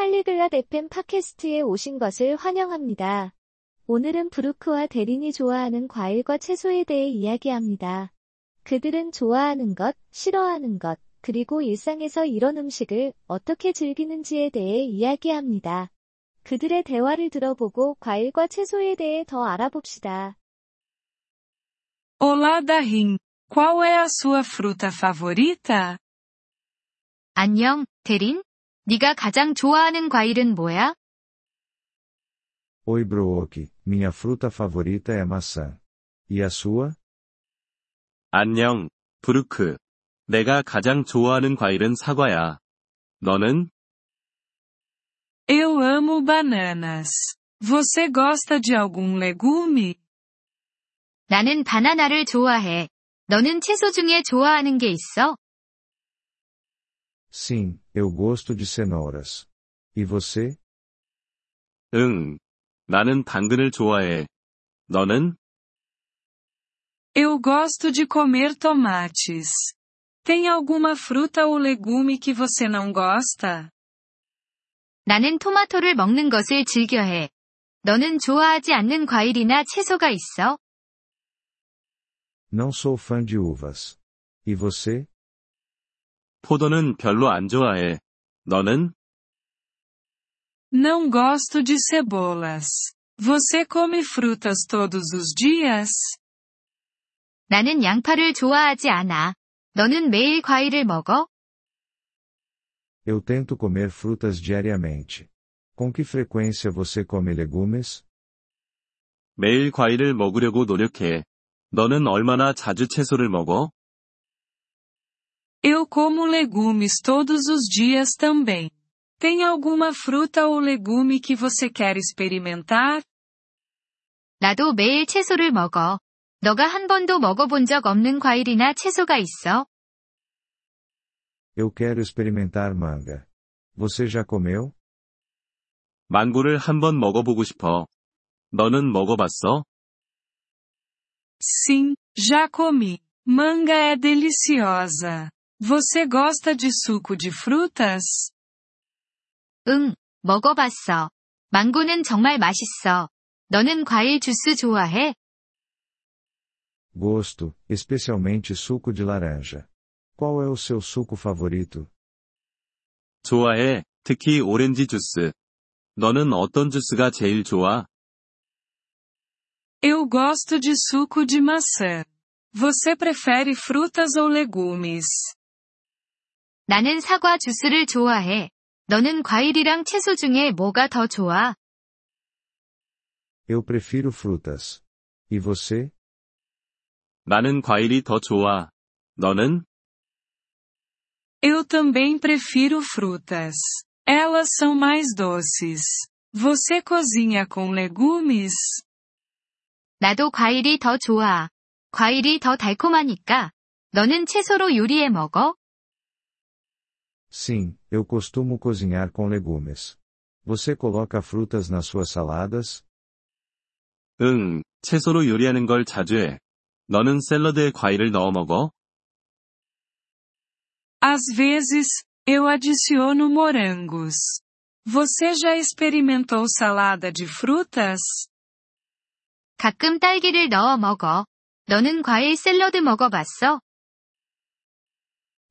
팔리글랏 FM 팟캐스트에 오신 것을 환영합니다. 오늘은 브루크와 대린이 좋아하는 과일과 채소에 대해 이야기합니다. 그들은 좋아하는 것, 싫어하는 것, 그리고 일상에서 이런 음식을 어떻게 즐기는지에 대해 이야기합니다. 그들의 대화를 들어보고 과일과 채소에 대해 더 알아봅시다. Olá Darim, qual é a sua fruta favorita? 안녕, 대린? 네가 가장 좋아하는 과일은 뭐야? Oi Brooke, minha fruta favorita é maçã. E a sua? 안녕, 브루크. 내가 가장 좋아하는 과일은 사과야. 너는? Eu amo bananas. Você gosta de algum legume? 나는 바나나를 좋아해. 너는 채소 중에 좋아하는 게 있어? Sim, eu gosto de cenouras. E você? 응. 나는 당근을 좋아해. 너는? Eu gosto de comer tomates. Tem alguma fruta ou legume que você não gosta? 나는 토마토를 먹는 것을 즐겨해. 너는 좋아하지 않는 과일이나 채소가 있어? Não sou fã de uvas. E você? 포도는 별로 안 좋아해. 너는? Não gosto de cebolas. Você come frutas todos os dias? 나는 양파를 좋아하지 않아. 너는 매일 과일을 먹어? Eu tento comer frutas diariamente. Com que frequência você come legumes? 매일 과일을 먹으려고 노력해. 너는 얼마나 자주 채소를 먹어? Eu como legumes todos os dias também. Tem alguma fruta ou legume que você quer experimentar? 나도 매일 채소를 먹어. 너가 한 번도 먹어본 적 없는 과일이나 채소가 있어? Eu quero experimentar manga. Você já comeu? 망고를 한번 먹어보고 싶어. 너는 먹어봤어? Sim, já comi. Manga é deliciosa. Você gosta de suco de frutas? 응, 먹어봤어. 망고는 정말 맛있어. 너는 과일 주스 좋아해? Gosto, especialmente suco de laranja. Qual é o seu suco favorito? 좋아해. 특히 오렌지 주스. 너는 어떤 주스가 제일 좋아? Eu gosto de suco de maçã. Você prefere frutas ou legumes? 나는 사과 주스를 좋아해. 너는 과일이랑 채소 중에 뭐가 더 좋아? Eu prefiro frutas. E você? 나는 과일이 더 좋아. 너는? Eu também prefiro frutas. Elas são mais doces. Você cozinha com legumes? 나도 과일이 더 좋아. 과일이 더 달콤하니까. 너는 채소로 요리해 먹어? Sim, eu costumo cozinhar com legumes. Você coloca frutas nas suas saladas? 응, 채소로 요리하는 걸 자주 해. 너는 샐러드에 과일을 넣어 먹어? Às vezes, eu adiciono morangos. Você já experimentou salada de frutas? 가끔 딸기를 넣어 먹어. 너는 과일 샐러드 먹어봤어?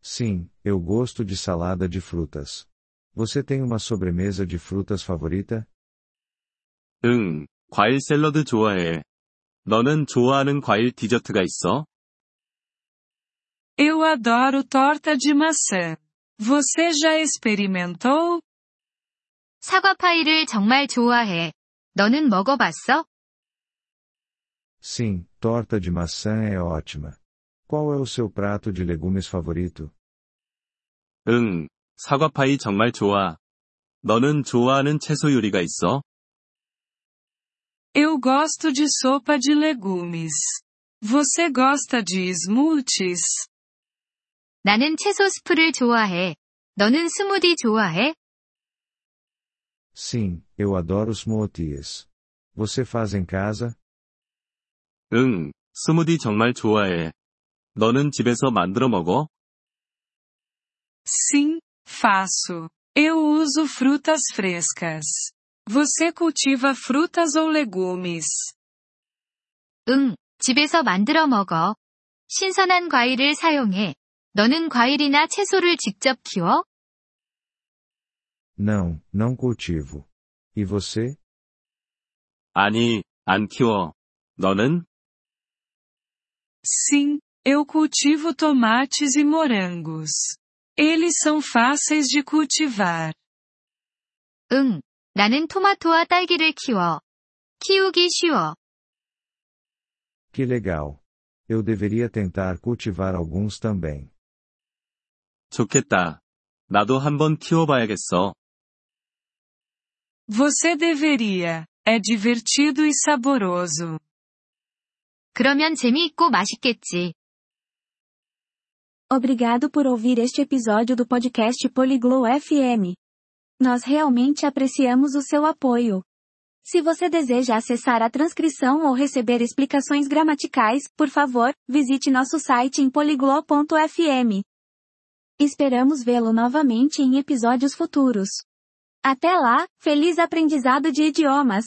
Sim, eu gosto de salada de frutas. Você tem uma sobremesa de frutas favorita? 응, 과일 샐러드 좋아해. 너는 좋아하는 과일 디저트가 있어? Eu adoro torta de maçã. Você já experimentou? 사과 파이를 정말 좋아해. 너는 먹어봤어? Sim, torta de maçã é ótima. Qual é o seu prato de legumes favorito? 응, 사과파이 정말 좋아. 너는 좋아하는 채소 요리가 있어? Eu gosto de sopa de legumes. Você gosta de smoothies? 나는 채소 스프를 좋아해. 너는 스무디 좋아해? Sim, eu adoro smoothies. Você faz em casa? 응, 스무디 정말 좋아해. 너는 집에서 만들어 먹어? Sim, faço. Eu uso frutas frescas. Você cultiva frutas ou legumes? 응, 집에서 만들어 먹어. 신선한 과일을 사용해. 너는 과일이나 채소를 직접 키워? Não, não cultivo. E você? 아니, 안 키워. 너는? Sim, eu cultivo tomates e morangos. Eles são fáceis de cultivar. 응, 나는 토마토와 딸기를 키워. 키우기 쉬워. Que legal. Eu deveria tentar cultivar alguns também. 좋겠다. 나도 한번 키워봐야겠어. Você deveria. É divertido e saboroso. 그러면 재미있고 맛있겠지. Obrigado por ouvir este episódio do podcast Poliglow FM. Nós realmente apreciamos o seu apoio. Se você deseja acessar a transcrição ou receber explicações gramaticais, por favor, visite nosso site em poliglow.fm. Esperamos vê-lo novamente em episódios futuros. Até lá, feliz aprendizado de idiomas!